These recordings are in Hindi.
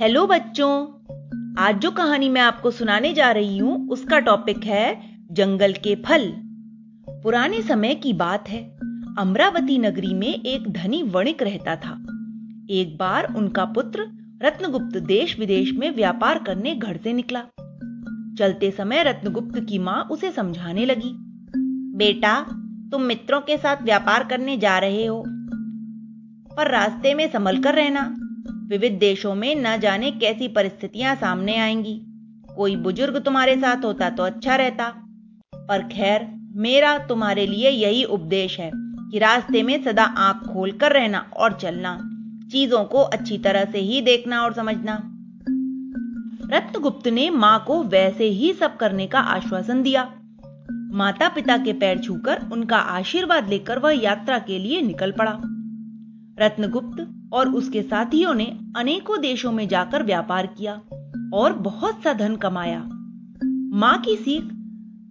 हेलो बच्चों, आज जो कहानी मैं आपको सुनाने जा रही हूँ, उसका टॉपिक है जंगल के फल। पुराने समय की बात है, अमरावती नगरी में एक धनी वणिक रहता था। एक बार उनका पुत्र रत्नगुप्त देश विदेश में व्यापार करने घर से निकला। चलते समय रत्नगुप्त की माँ उसे समझाने लगी, बेटा, तुम मित्रों के साथ व्यापार करने जा रहे हो, पर रास्ते में संभल कर रहना। विविध देशों में न जाने कैसी परिस्थितियाँ सामने आएँगी। कोई बुज़ुर्ग तुम्हारे साथ होता तो अच्छा रहता। पर खैर, मेरा तुम्हारे लिए यही उपदेश है कि रास्ते में सदा आँख खोल कर रहना और चलना, चीज़ों को अच्छी तरह से ही देखना और समझना। रत्नगुप्त ने माँ को वैसे ही सब करने का आश्वासन दिया। माता पिता के पैर छूकर उनका आशीर्वाद लेकर वह यात्रा के लिए निकल पड़ा। रत्नगुप्त और उसके साथियों ने अनेकों देशों में जाकर व्यापार किया और बहुत सा धन कमाया। माँ की सीख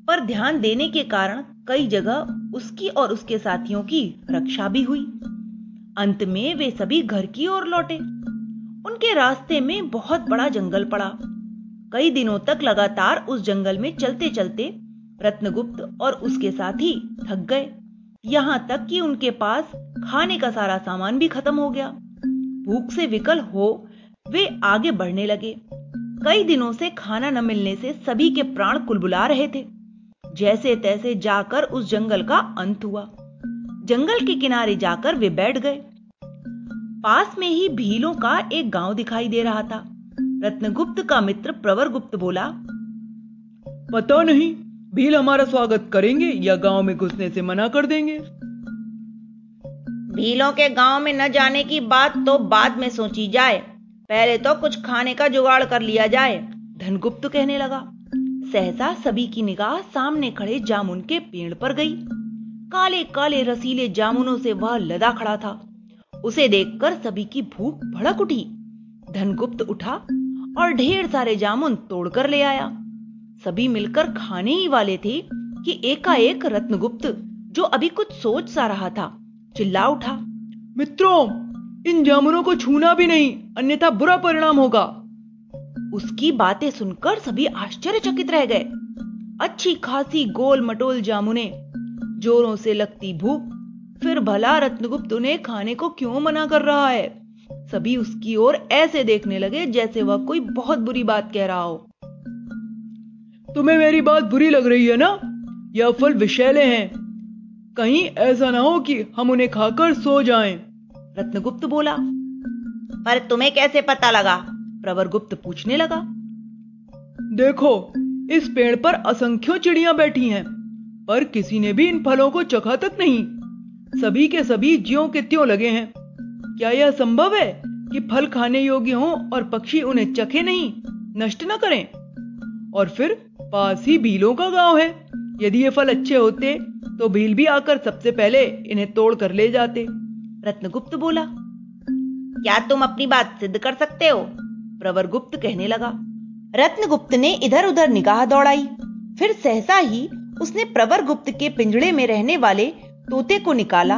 पर ध्यान देने के कारण कई जगह उसकी और उसके साथियों की रक्षा भी हुई। अंत में वे सभी घर की ओर लौटे। उनके रास्ते में बहुत बड़ा जंगल पड़ा। कई दिनों तक लगातार उस जंगल में चलते चलते रत्नगुप्त और उसके साथी थक गए। यहाँ तक कि उनके पास खाने का सारा सामान भी खत्म हो गया। भूख से विकल हो, वे आगे बढ़ने लगे। कई दिनों से खाना न मिलने से सभी के प्राण कुलबुला रहे थे। जैसे तैसे जाकर उस जंगल का अंत हुआ। जंगल के किनारे जाकर वे बैठ गए। पास में ही भीलों का एक गाँव दिखाई दे रहा था। रत्नगुप्त का मित्र प्रवर गुप्त बोला, पता नहीं, भील हमारा स्वागत करेंगे या गाँव में घुसने से मना कर देंगे। भीलों के गाँव में न जाने की बात तो बाद में सोची जाए। पहले तो कुछ खाने का जुगाड़ कर लिया जाए। धनगुप्त कहने लगा। सहसा सभी की निगाह सामने खड़े जामुन के पेड़ पर गई। काले काले रसीले जामुनों से वह लदा खड़ा था। उसे देखकर सभी की भूख भड़क उठी। धनगुप्त उठा और ढेर सारे जामुन तोड़कर ले आया। सभी मिलकर खाने ही वाले थे कि एकाएक रत्नगुप्त, जो अभी कुछ सोच सा रहा था। चिल्ला उठा, मित्रों, इन जामुनों को छूना भी नहीं, अन्यथा बुरा परिणाम होगा. उसकी बातें सुनकर सभी आश्चर्यचकित रह गए। अच्छी खासी गोल मटोल जामुने, जोरों से लगती भूख, फिर भला रत्नगुप्त उन्हें खाने को क्यों मना कर रहा है? सभी उसकी ओर ऐसे देखने लगे जैसे वह कोई बहुत बुरी बात कह रहा हो। तुम्हें मेरी बात बुरी लग रही है ना? यह फल विषैले हैं। कहीं ऐसा ना हो कि हम उन्हें खाकर सो जाएँ। रत्नगुप्त बोला पर तुम्हें कैसे पता लगा? प्रवर गुप्त पूछने लगा देखो इस पेड़ पर असंख्यों चिड़ियाँ बैठी हैं पर किसी ने भी इन फलों को चखा तक नहीं। सभी के सभी ज्यो के त्यों लगे हैं। क्या यह संभव है कि फल खाने योग्य हों और पक्षी उन्हें चखे नहीं नष्ट न करें? और फिर पास ही भीलों का गाँव है। यदि ये फल अच्छे होते तो भील भी आकर सबसे पहले इन्हें तोड़ कर ले जाते। रत्नगुप्त बोला, क्या तुम अपनी बात सिद्ध कर सकते हो? प्रवर गुप्त कहने लगा। रत्नगुप्त ने इधर उधर निगाह दौड़ाई। फिर सहसा ही उसने प्रवर गुप्त के पिंजड़े में रहने वाले तोते को निकाला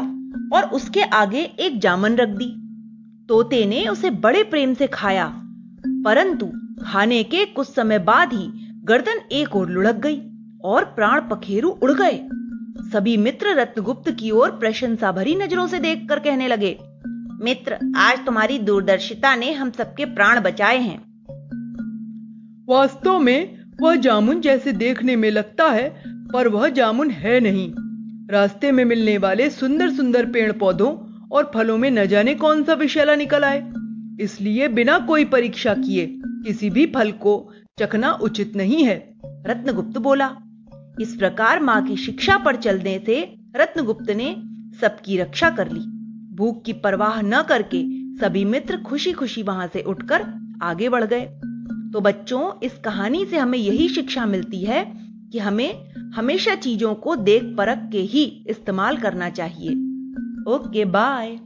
और उसके आगे एक जामन रख दी। तोते ने उसे बड़े प्रेम से खाया, परंतु खाने के कुछ समय बाद ही गर्दन एक ओर लुढ़क गई और प्राण पखेरु उड़ गए। सभी मित्र रत्नगुप्त की ओर प्रशंसा भरी नज़रों से देखकर कहने लगे मित्र आज तुम्हारी दूरदर्शिता ने हम सबके प्राण बचाए हैं। वास्तव में वह जामुन जैसे देखने में लगता है पर वह जामुन है नहीं। रास्ते में मिलने वाले सुंदर सुंदर पेड़ पौधों और फलों में न जाने कौन सा विषैला निकल आए। इसलिए बिना कोई परीक्षा किए किसी भी फल को चखना उचित नहीं है। रत्नगुप्त बोला इस प्रकार माँ की शिक्षा पर चलने से रत्नगुप्त ने सबकी रक्षा कर ली। भूख की परवाह न करके सभी मित्र खुशी खुशी वहाँ से उठकर आगे बढ़ गए। तो बच्चों, इस कहानी से हमें यही शिक्षा मिलती है कि हमें हमेशा चीज़ों को देख परख के ही इस्तेमाल करना चाहिए। Okay, bye.